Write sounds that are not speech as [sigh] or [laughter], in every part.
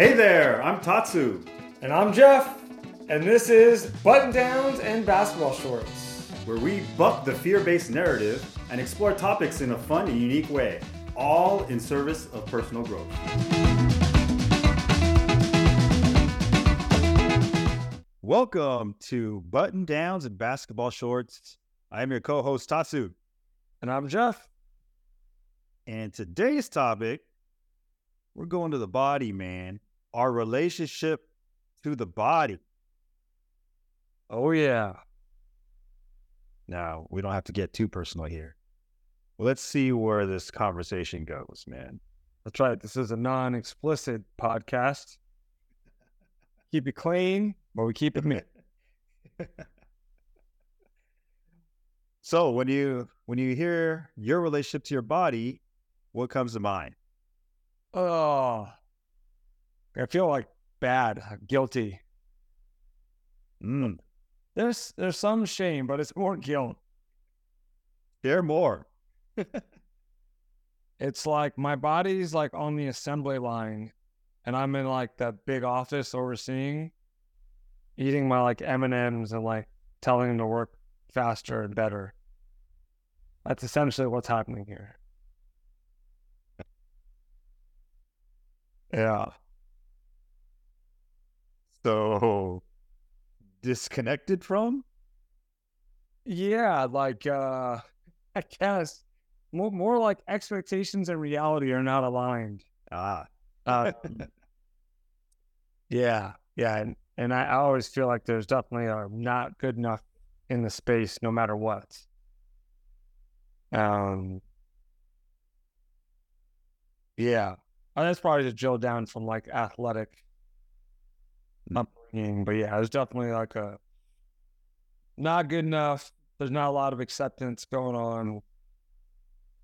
Hey there, I'm Tatsu, And I'm Jeff, and this is Button Downs and Basketball Shorts. where we buck the fear based narrative and explore topics in a fun and unique way, all in service of personal growth. Welcome to Button Downs and Basketball Shorts. I am your co host, Tatsu. And I'm Jeff. And today's topic, we're going to the body, man. Our relationship to the body. Oh, yeah. Now, we don't have to get too personal here. Well, let's see where this conversation goes, man. That's right. This is a non explicit podcast. Keep it clean, but we keep it mean. [laughs] So, when you when you hear your relationship to your body, what comes to mind? Oh, I feel like bad, guilty. Mm, There's there's some shame, but it's more guilt. share more. [laughs] It's like my body's like on the assembly line, and I'm in like that big office overseeing, eating my like M and M's and like telling them to work faster and better. That's essentially what's happening here. Yeah. So, disconnected from? Yeah, like uh [laughs] I guess more more like expectations and reality are not aligned. Ah, Uh, [laughs] yeah, yeah, and, and I, always feel like there's definitely a not good enough in the space, no matter what. Um, yeah, Uh, that's probably just drill down from like athletic. Upbringing, but yeah, it's definitely like a not good enough. There's not a lot of acceptance going on.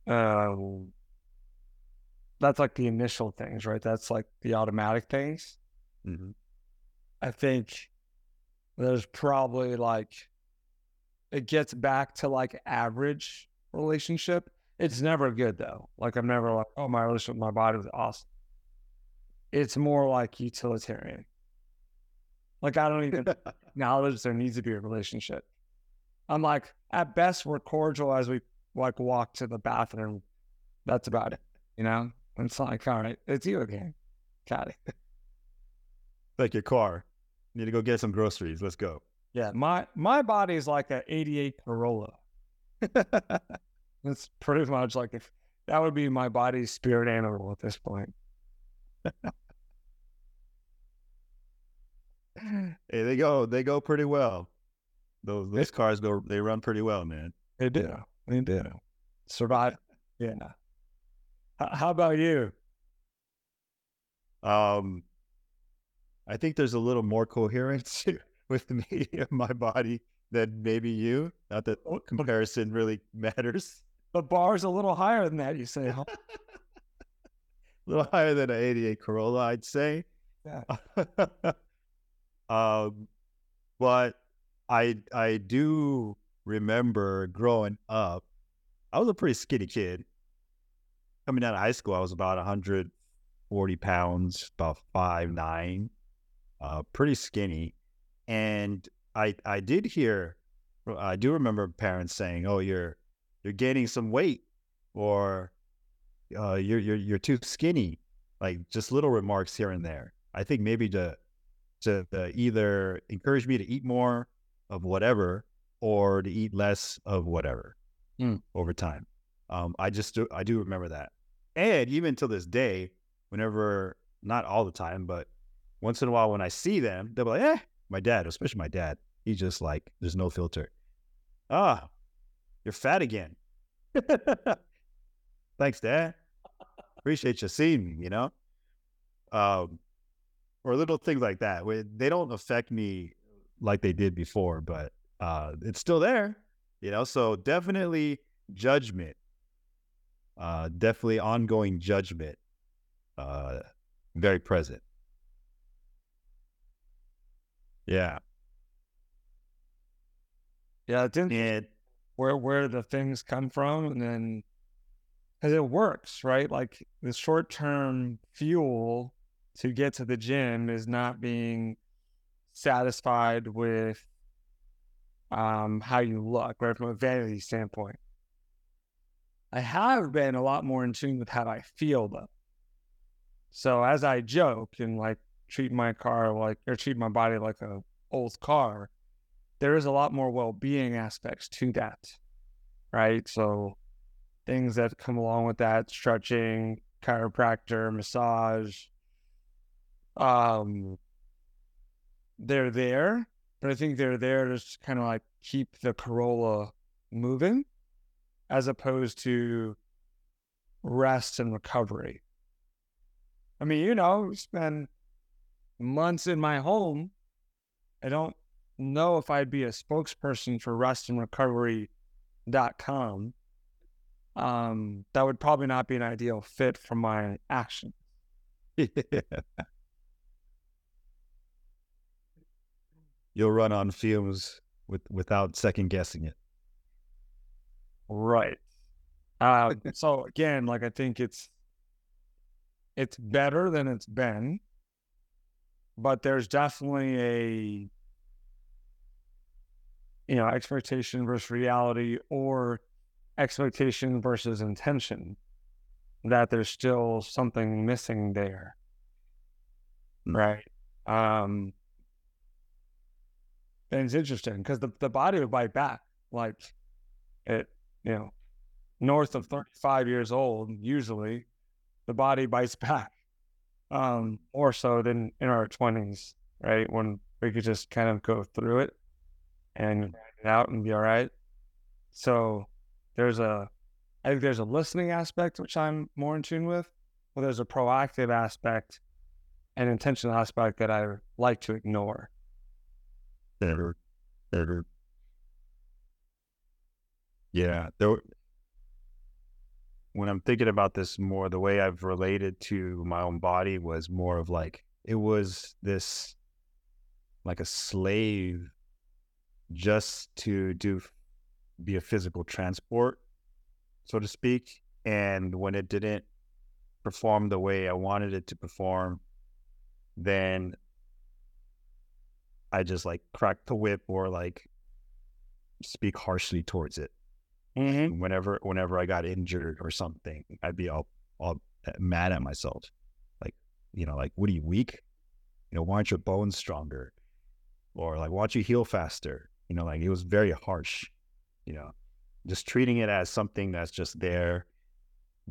Um, that's like the initial things, right? That's like the automatic things. mhm. I think there's probably like it gets back to like average relationship. It's never good though. Like I'm never like, oh, my relationship with my body was awesome. It's more like utilitarian. Like I don't even [laughs] acknowledge there needs to be a relationship. I'm like, at best, we're cordial as we like walk to the bathroom. That's about it. [laughs] You know? It's like, all right, it's you again. Got it. like your car. Need to go get some groceries. Let's go. Yeah, my my body is like an '88 Corolla. [laughs] That's pretty much like if that would be my body's spirit animal at this point. Hey, they go. They go pretty well. Those those cars go. They run pretty well, man. They do. They do. Survive. Yeah. H- how about you? Um, I think there's a little more coherence [laughs] with me and my body than maybe you. Not that Oh, comparison really [laughs] matters. The bar's a little higher than that. You say, huh? [laughs] A little higher than an 88 Corolla, I'd say. Yeah. Uh, um, but I I do remember growing up. I was a pretty skinny kid. Coming out of high school, I was about 140 pounds, about five nine, uh, pretty skinny. And I I did hear, I do remember parents saying, "Oh, you're you're gaining some weight," or uh, "You're you're you're too skinny." Like just little remarks here and there. I think maybe to to, to either encourage me to eat more of whatever or to eat less of whatever Mm. over time. Um, I just do I do remember that, and even to this day, whenever not all the time, but once in a while when I see them, they'll be like, "Eh." My dad, especially my dad, he's just like, "There's no filter." Ah, you're fat again. [laughs] Thanks, Dad. Appreciate you seeing me. You know, um, or little things like that. They don't affect me like they did before, but uh, it's still there. You know, so definitely judgment. Uh, definitely ongoing judgment. Uh, very present. Yeah, Yeah, it where where the things come from, and then because it works, right? Like the short term fuel to get to the gym is not being satisfied with um, how you look, right? From a vanity standpoint. I have been a lot more in tune with how I feel though. So as I joke and like treat my car like or treat my body like a old car, there is a lot more well-being aspects to that. Right. So things that come along with that, stretching, chiropractor, massage, um they're there, but I think they're there to kind of like keep the Corolla moving as opposed to rest and recovery. I mean, you know, spend months in my home. I don't know if I'd be a spokesperson for rest and recovery.com. Um, that would probably not be an ideal fit for my action. [laughs] You'll run on fumes with without second guessing it. Right. Uh, so again, like I think it's it's better than it's been, but there's definitely a you know expectation versus reality or expectation versus intention that there's still something missing there right um and it's interesting because the, the body would bite back like it you know north of 35 years old usually the body bites [laughs] back um more so than in our 20s right? When we could just kind of go through it and it out and be all right so there's a i think there's a listening aspect which i'm more in tune with Well, there's a proactive aspect and intentional aspect that i like to ignore Better, better. Yeah, there. When I'm thinking about this more, the way I've related to my own body was more of like it was this, like a slave, just to do, be a physical transport, so to speak. And when it didn't perform the way I wanted it to perform, then I just like crack the whip or like speak harshly towards it. mm-hmm. Whenever whenever I got injured or something, I'd be all all mad at myself. Like, you know, like what are you weak? You know, why aren't your bones stronger? Or like, why don't you heal faster? You know, like it was very harsh, you know, just treating it as something that's just there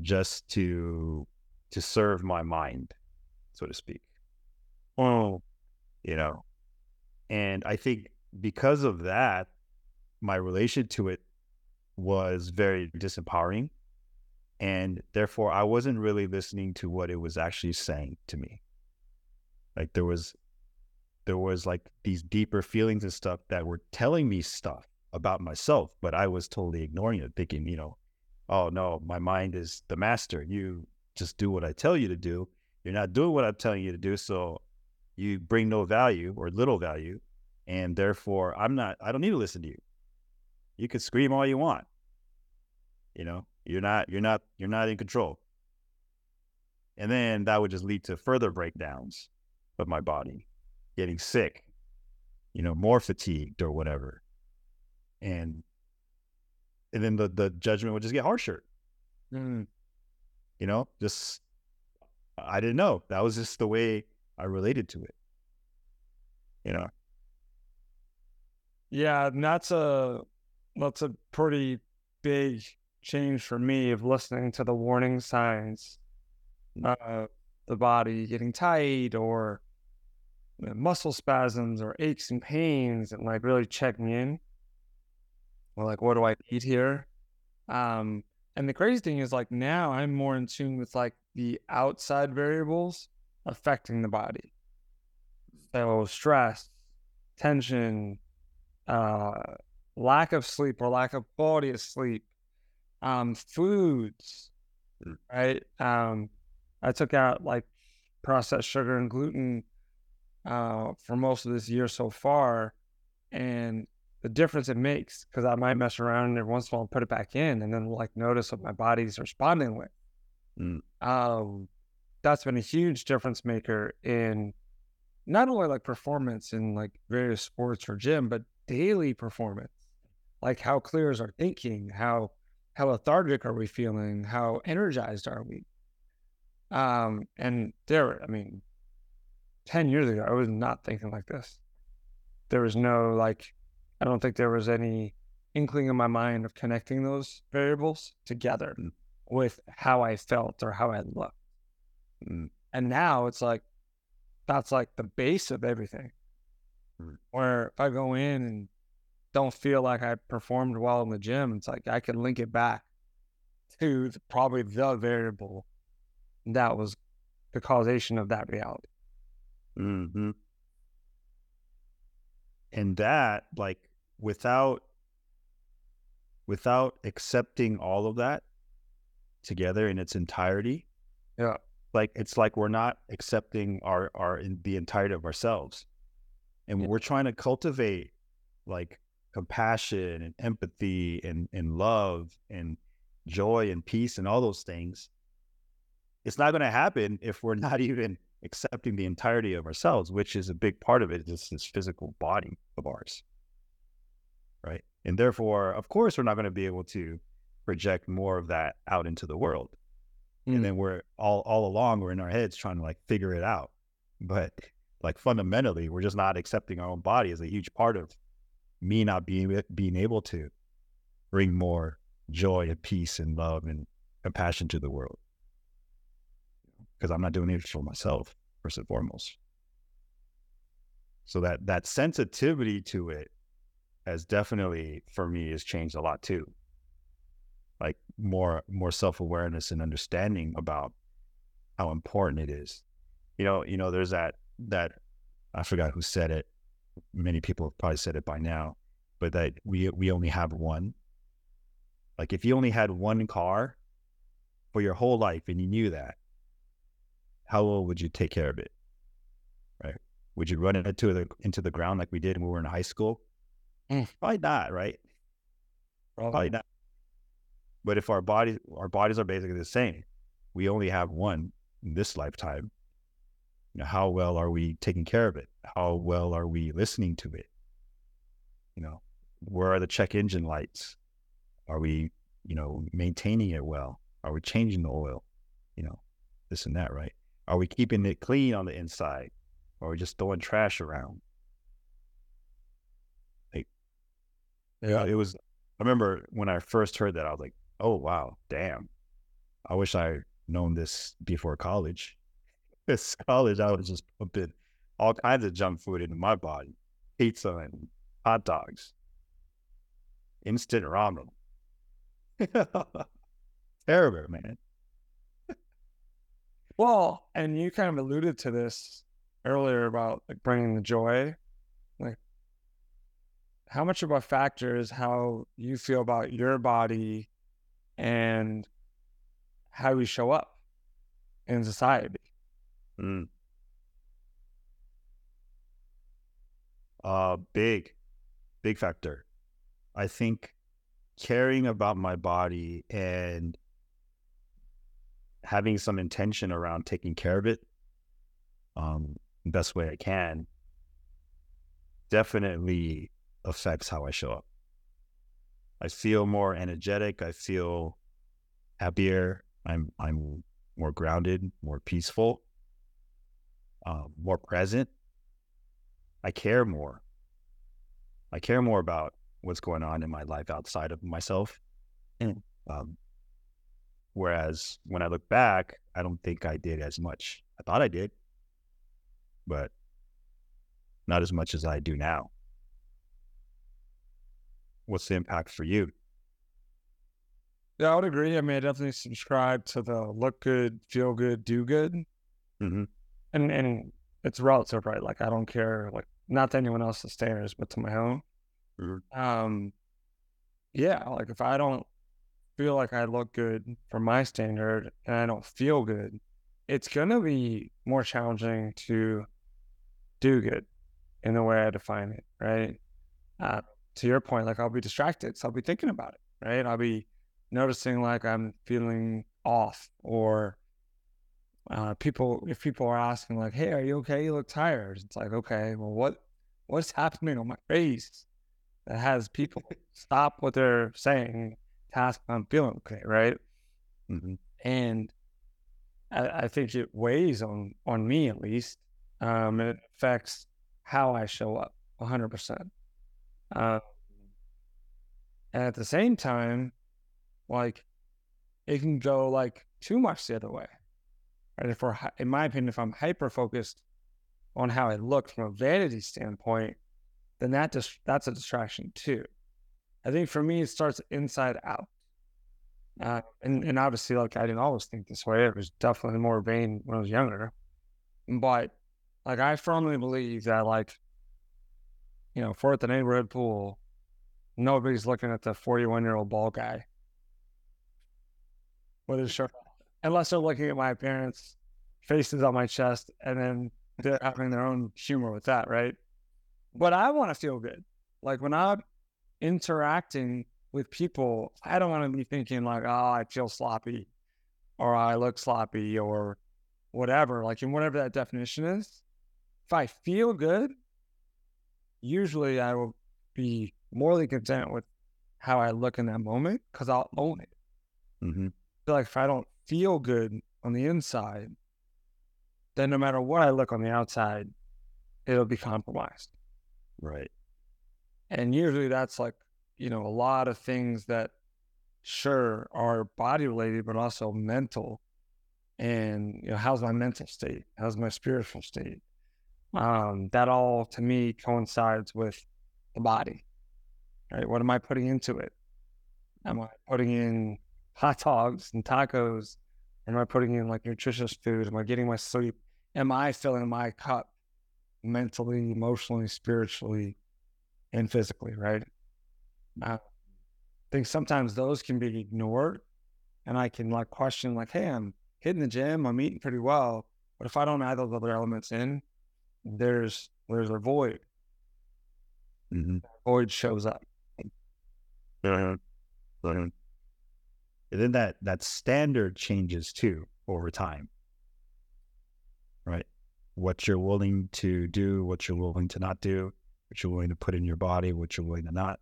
just to to serve my mind, so to speak. oh you know and i think because of that my relation to it was very disempowering and therefore i wasn't really listening to what it was actually saying to me. Like there was there was like these deeper feelings and stuff that were telling me stuff about myself but i was totally ignoring it thinking you know oh no my mind is the master. You just do what i tell you to do. You're not doing what i'm telling you to do so you bring no value or little value and therefore i'm not i don't need to listen to you. You can scream all you want. You know you're not you're not you're not in control. And then that would just lead to further breakdowns of my body getting sick you know more fatigued or whatever. And and then the the judgment would just get harsher. Mm. you know just i didn't know. That was just the way i related to it you know Yeah, and that's a that's a pretty big change for me of listening to the warning signs uh the body getting tight or uh, muscle spasms or aches and pains and like really checking in. Well, like what do I need here? Um and the crazy thing is like now I'm more in tune with like the outside variables affecting the body. So stress, tension, uh, lack of sleep or lack of quality of sleep, um, foods, Mm. right? Um, I took out like processed sugar and gluten uh, for most of this year so far, and the difference it makes because I might mess around and every once in a while put it back in, and then like notice what my body's responding with. Mm. Um, that's been a huge difference maker in not only like performance in like various sports or gym, but daily performance. Like how clear is our thinking? How how lethargic are we feeling? How energized are we? Um, and there, I mean, 10 years ago, I was not thinking like this. There was no, like, I don't think there was any inkling in my mind of connecting those variables together mm. with how I felt or how I looked. Mm. And now it's like, that's like the base of everything. Mm. Where if I go in and don't feel like I performed well in the gym, it's like I can link it back to the, probably the variable that was the causation of that reality. Mm-hmm. And that, like, without without accepting all of that together in its entirety, yeah, like it's like we're not accepting our our in the entirety of ourselves, and yeah. we're trying to cultivate like compassion and empathy and and love and joy and peace and all those things it's not going to happen if we're [laughs] not even accepting the entirety of ourselves, which is a big part of it, is this physical body of ours. Right. And therefore, of course, we're not going to be able to project more of that out into the world. Mm. And then we're all all along we're in our heads trying to like figure it out. But like fundamentally, we're just not accepting our own body as a huge part of me not being being able to bring more joy and peace and love and compassion to the world because I'm not doing it for myself first and foremost. So that that sensitivity to it has definitely for me has changed a lot too. More more self awareness and understanding about how important it is. You know, you know, there's that that I forgot who said it. Many people have probably said it by now, but that we we only have one. Like if you only had one car for your whole life and you knew that, how well would you take care of it? Right? Would you run it into the into the ground like we did when we were in high school? Mm. Probably not, right? Probably. Probably not. But if our bodies our bodies are basically the same, we only have one in this lifetime. You know, how well are we taking care of it? How well are we listening to it? You know, where are the check engine lights? Are we, you know, maintaining it well? Are we changing the oil? You know, this and that, right? Are we keeping it clean on the inside? Or are we just throwing trash around? Like, yeah, it was. I remember when I first heard that, I was like, "Oh wow, damn! I wish I known this before college." [laughs] This college, I was just pumping all kinds of junk food into my body, pizza and hot dogs, instant ramen. [laughs] Terrible, man. Well, and you kind of alluded to this earlier about like bringing the joy. Like, how much of a factor is how you feel about your body and how we show up in society? Mm. Uh, big, big factor. I think caring about my body and having some intention around taking care of it um, best way I can definitely affects how I show up. I feel more energetic. I feel happier. I'm I'm more grounded, more peaceful, uh, more present. I care more. I care more about what's going on in my life outside of myself. Mm. Um, Whereas when I look back, I don't think I did as much. I thought I did, but not as much as I do now. What's the impact for you? Yeah, I would agree. I mean, I definitely subscribe to the look good, feel good, do good. Mm-hmm. And and it's relative, right? Like I don't care, like not to anyone else's standards, but to my own. Mm-hmm. Um, yeah, like if I don't feel like I look good for my standard and I don't feel good, it's going to be more challenging to do good in the way I define it, right? Uh, to your point, like I'll be distracted. So I'll be thinking about it, right? I'll be noticing like I'm feeling off or uh, people if people are asking like, "Hey, are you okay? You look tired." It's like, okay, well, what what's happening on my face that has people [laughs] stop what they're saying, task I'm feeling okay, right? Mm-hmm. And I, I, think it weighs on on me at least, um, it affects how I show up 100. percent uh, And at the same time, like it can go like too much the other way. Right? If we're, in my opinion, if I'm hyper focused on how I look from a vanity standpoint, then that just that's a distraction too. I think for me, it starts inside out. Uh, and, and obviously, like I didn't always think this way. It was definitely more vain when I was younger. But like I firmly believe that like, you know, for at the neighborhood pool, nobody's looking at the 41 year old ball guy with his shirt unless they're looking at my parents' faces on my chest and then they're having their own humor with that, right? But I want to feel good. Like when I'm interacting with people, I don't want to be thinking like, oh, I feel sloppy or I look sloppy or whatever, like in whatever that definition is. If I feel good, usually I will be morally content with how I look in that moment because I'll own it. Mm-hmm. like if I don't feel good on the inside, then no matter what I look on the outside, it'll be compromised. Right. And usually that's like, you know, a lot of things that sure are body related, but also mental. And, you know, how's my mental state? How's my spiritual state? Um, that all to me coincides with the body. Right. What am I putting into it? Am I putting in hot dogs and tacos? Am I putting in like nutritious food? Am I getting my sleep? Am I filling my cup mentally, emotionally, spiritually, and physically? Right. I think sometimes those can be ignored, and I can like question, like, "Hey, I'm hitting the gym, I'm eating pretty well, but if I don't add those other elements in, there's there's a void. Mm-hmm. Void shows up. Uh-huh. Uh-huh. And then that that standard changes too over time. Right? What you're willing to do, what you're willing to not do, what you're willing to put in your body, what you're willing to not.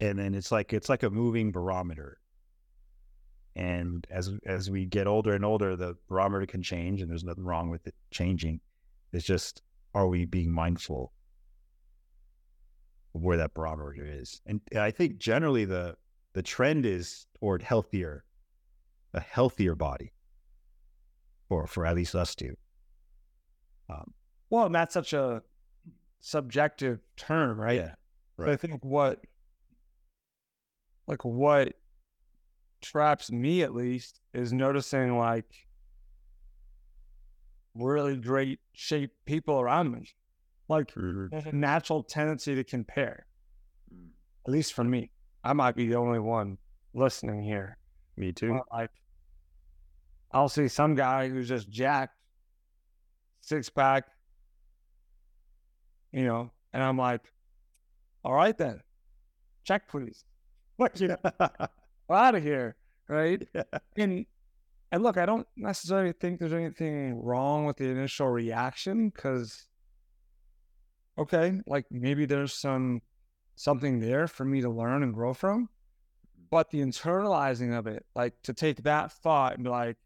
And then it's like it's like a moving barometer. And as as we get older and older, the barometer can change, and there's nothing wrong with it changing. It's just are we being mindful of where that barometer is? And I think generally the the trend is toward healthier, a healthier body, for for at least us two. Um, well, and that's such a subjective term, right? Yeah. Right. I think what, like, what traps me at least is noticing like really great shape people around me. Like, mm-hmm. there's a natural tendency to compare, mm. at least for me. I might be the only one listening here. Me too. like, I'll see some guy who's just jacked, six pack, you know, and I'm like, all right then, check please. [laughs] What you know, out of here, right? [laughs] Yeah. And and look, I don't necessarily think there's anything wrong with the initial reaction because, okay, like maybe there's some something there for me to learn and grow from. Mm-hmm. But the internalizing of it, like to take that thought and be like,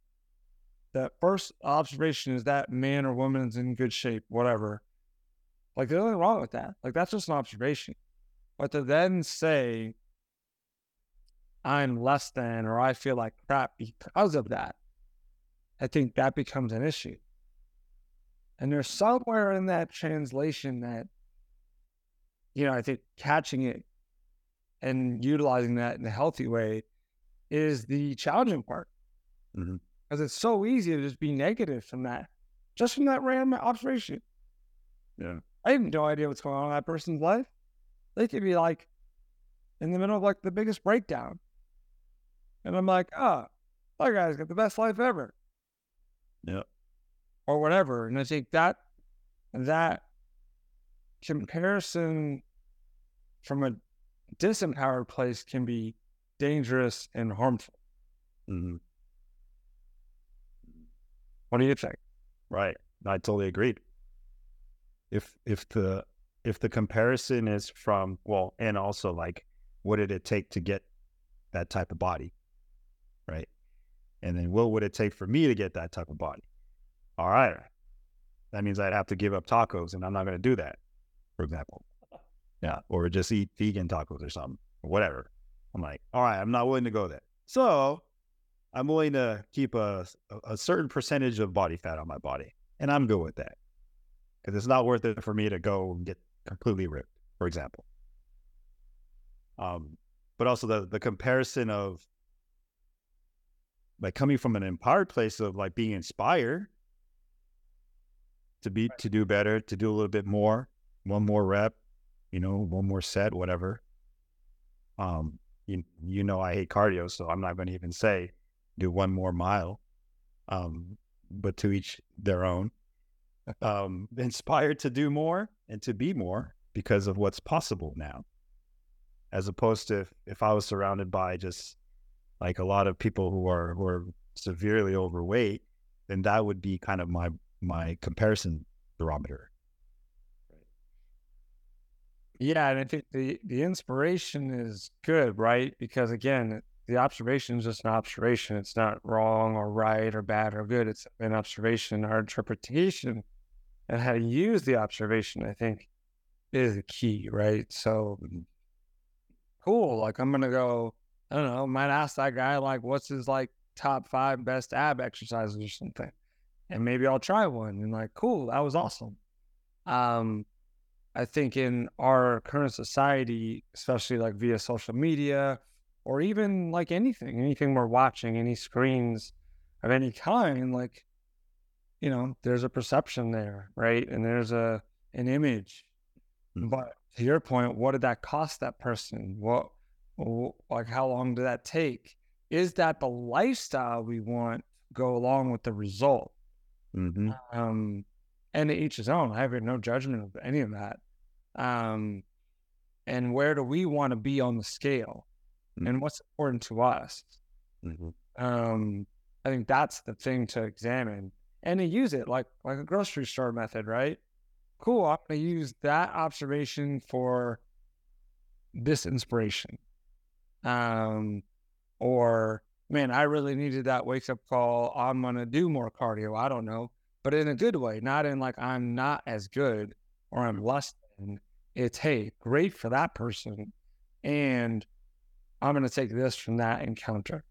that first observation is that man or woman is in good shape, whatever. Like there's nothing wrong with that. Like that's just an observation. But to then say, I'm less than or I feel like crap because of that, I think that becomes an issue. And there's somewhere in that translation that you know, I think catching it and utilizing that in a healthy way is the challenging part. Because mm-hmm. it's so easy to just be negative from that, just from that random observation. Yeah. I have no idea what's going on in that person's life. They could be like in the middle of like the biggest breakdown. And I'm like, oh, that guy's got the best life ever. Yeah. Or whatever. And I think that that comparison from a disempowered place can be dangerous and harmful. Mm-hmm. What do you think? Right. I totally agree. If if the if the comparison is from well, and also like what did it take to get that type of body? Right. And then what would it take for me to get that type of body? All right. That means I'd have to give up tacos and I'm not gonna do that, for example. Yeah. Or just eat vegan tacos or something. Or whatever. I'm like, all right, I'm not willing to go there. So I'm willing to keep a, a certain percentage of body fat on my body. And I'm good with that. Because it's not worth it for me to go and get completely ripped, for example. Um, but also the the comparison of like coming from an empowered place of like being inspired to be right. to do better, to do a little bit more, one more rep, you know, one more set, whatever. Um, you you know I hate cardio, so I'm not going to even say do one more mile. Um, but to each their own. [laughs] Um, inspired to do more and to be more because of what's possible now, as opposed to if, if I was surrounded by just like a lot of people who are who are severely overweight, then that would be kind of my my comparison barometer. Yeah, and I think the the inspiration is good, right? Because again, the observation is just an observation. It's not wrong or right or bad or good. It's an observation. Our interpretation and how to use the observation, I think, is the key, right? So mm-hmm. cool. Like I'm gonna go, I don't know, might ask that guy like what's his like top five best ab exercises or something. And maybe I'll try one and like, cool, that was awesome. Um, I think in our current society, especially like via social media or even like anything, anything we're watching, any screens of any kind, like, you know, there's a perception there, right? And there's a an image. Mm-hmm. But to your point, what did that cost that person? What like how long did that take? Is that the lifestyle we want go along with the result? Mm-hmm. Um, and to each his own. I have no judgment of any of that. Um, and where do we want to be on the scale? mm-hmm. and what's important to us. Mm-hmm. Um, I think that's the thing to examine and to use it like like a grocery store method, right? Cool. I'm going to use that observation for this inspiration. Um, or man, I really needed that wake up call. I'm going to do more cardio. I don't know, but in a good way, not in like I'm not as good or I'm less than. It's hey, great for that person, and I'm going to take this from that encounter.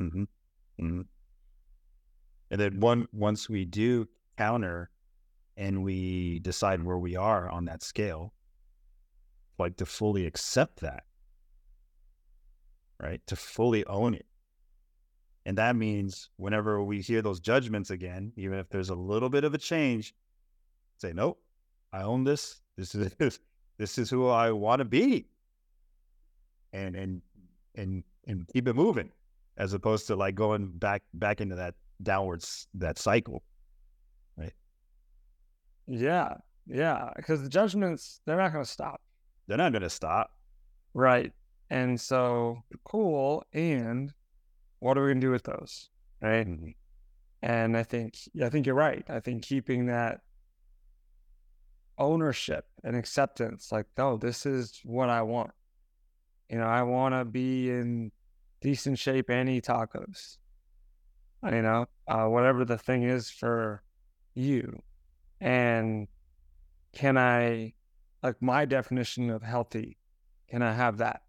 Mm-hmm. Mm-hmm. And then one once we do counter and we decide where we are on that scale, like to fully accept that, right? To fully own it. And that means whenever we hear those judgments again, even if there's a little bit of a change, say, nope, I own this. This is [laughs] this is who I want to be and and and and keep it moving as opposed to like going back back into that downwards that cycle right yeah yeah because the judgments they're not going to stop they're not going to stop right and so cool and what are we going to do with those right mm-hmm. and i think i think you're right i think keeping that ownership and acceptance like no this is what i want you know, I want to be in decent shape and eat tacos. You know, uh, whatever the thing is for you. And can I, like my definition of healthy, can I have that?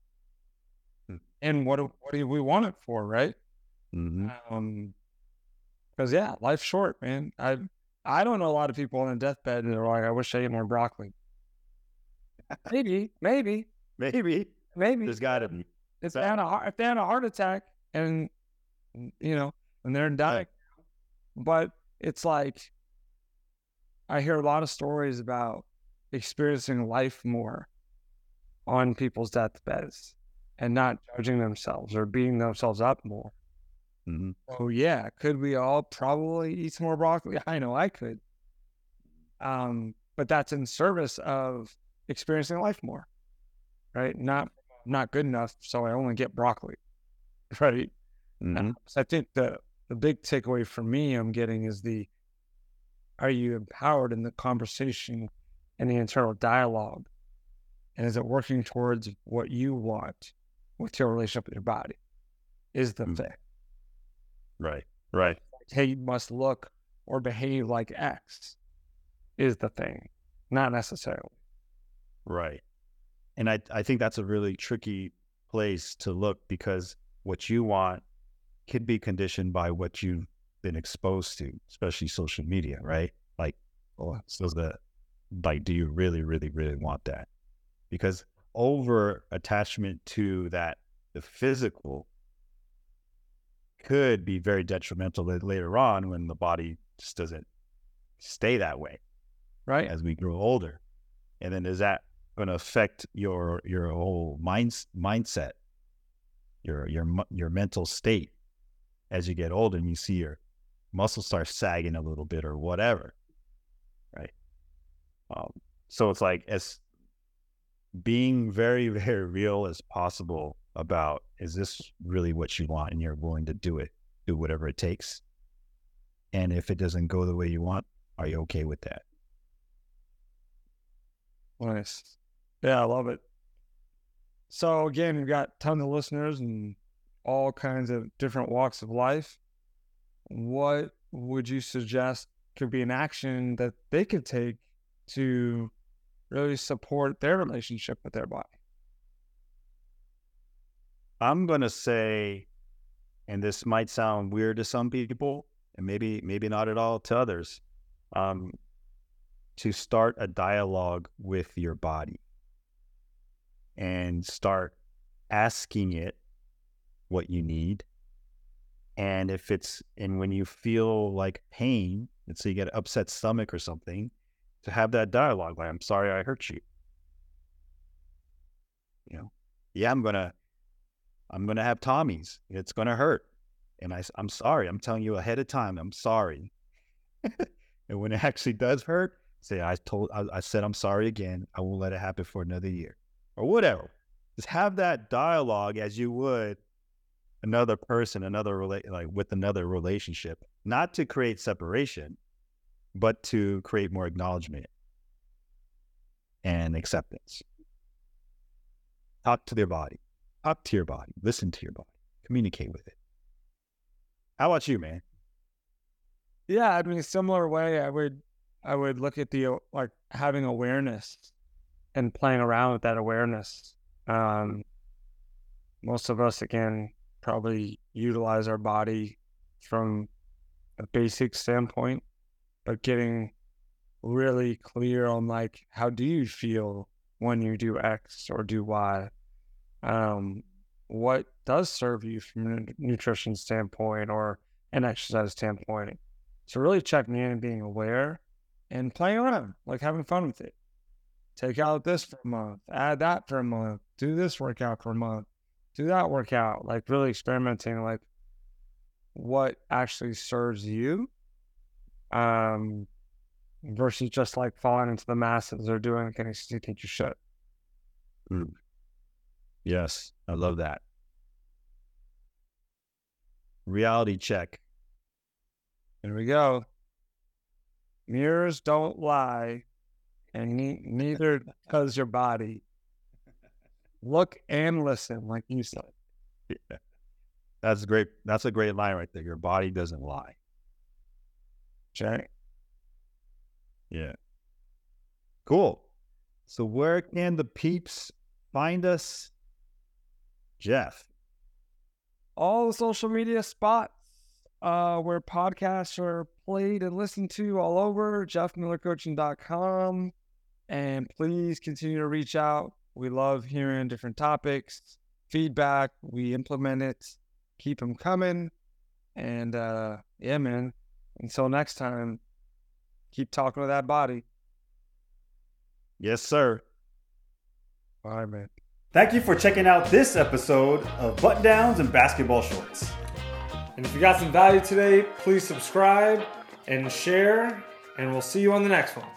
And what do, what do we want it for, right? Mm-hmm. Um, because yeah, life's short, man. I I don't know a lot of people on a deathbed that are like, I wish I ate more broccoli. maybe, maybe, [laughs] maybe. Maybe there's got to be. If they, had a, if they had a heart attack and you know, and they're dying, but it's like I hear a lot of stories about experiencing life more on people's deathbeds and not judging themselves or beating themselves up more. Mm-hmm. Oh yeah, could we all probably eat some more broccoli? [laughs] I know I could. Um, but that's in service of experiencing life more, right? Not not good enough, so I only get broccoli. [laughs] Right. Mm-hmm. I think the the big takeaway for me I'm getting is the are you empowered in the conversation and the internal dialogue? And is it working towards what you want with your relationship with your body? Is the mm-hmm. thing. Right. Right. Hey, you must look or behave like X is the thing, not necessarily. Right. And I, I think that's a really tricky place to look because what you want could be conditioned by what you've been exposed to, especially social media, right? Like, oh, so the like, do you really, really, really want that? Because over attachment to that, the physical could be very detrimental later on when the body just doesn't stay that way, right? As we grow older, and then is that going to affect your your whole mind mindset, your your your mental state as you get older and you see your muscles start sagging a little bit or whatever, right? Um, so it's like as being very [laughs] very real as possible about is this really what you want and you're willing to do it, do whatever it takes. And if it doesn't go the way you want, are you okay with that? Nice. Yeah, I love it. So again, we've got tons of listeners and all kinds of different walks of life. What would you suggest could be an action that they could take to really support their relationship with their body? I'm going to say, and this might sound weird to some people, and maybe maybe not at all to others, um, to start a dialogue with your body and start asking it what you need. And if it's, and when you feel like pain, let's say you get an upset stomach or something, to have that dialogue like, I'm sorry I hurt you. You know, yeah, I'm to, I'm to have Tommy's. It's to hurt. And I, I'm sorry. I'm telling you ahead of time. I'm sorry. [laughs] and when it actually does hurt, say, I told, I, I said, I'm sorry again. I won't let it happen for another year or whatever. Just have that dialogue as you would another person, another relate like with another relationship, not to create separation, but to create more acknowledgement and acceptance. Talk to their body, talk to your body, listen to your body, communicate with it. How about you, man? Yeah, I mean, a similar way, I would, I would look at the like having awareness and playing around with that awareness. Um, most of us, again, probably utilize our body from a basic standpoint, but getting really clear on like how do you feel when you do X or do Y? Um, what does serve you from a nutrition standpoint or an exercise standpoint? So really checking in and being aware and playing around, like having fun with it. Take out this for a month, add that for a month, do this workout for a month, do that workout, like really experimenting, like what actually serves you, um, versus just like falling into the masses or doing things you think you should. Mm. Yes, I love that. Reality check. Here we go. Mirrors don't lie, and ne- neither does your body. Look and listen, like you said. Yeah. That's great. That's a great line right there. Your body doesn't lie. Okay. Yeah. Cool. So where can the peeps find us, Jeff? All the social media spots uh, where podcasts are played and listened to all over, jeffmillercoaching.com. And please continue to reach out. We love hearing different topics, feedback. We implement it, keep them coming. And uh, yeah, man, until next time, keep talking to that body. Yes, sir. All right, man. Thank you for checking out this episode of Button Downs and Basketball Shorts. And if you got some value today, please subscribe and share, and we'll see you on the next one.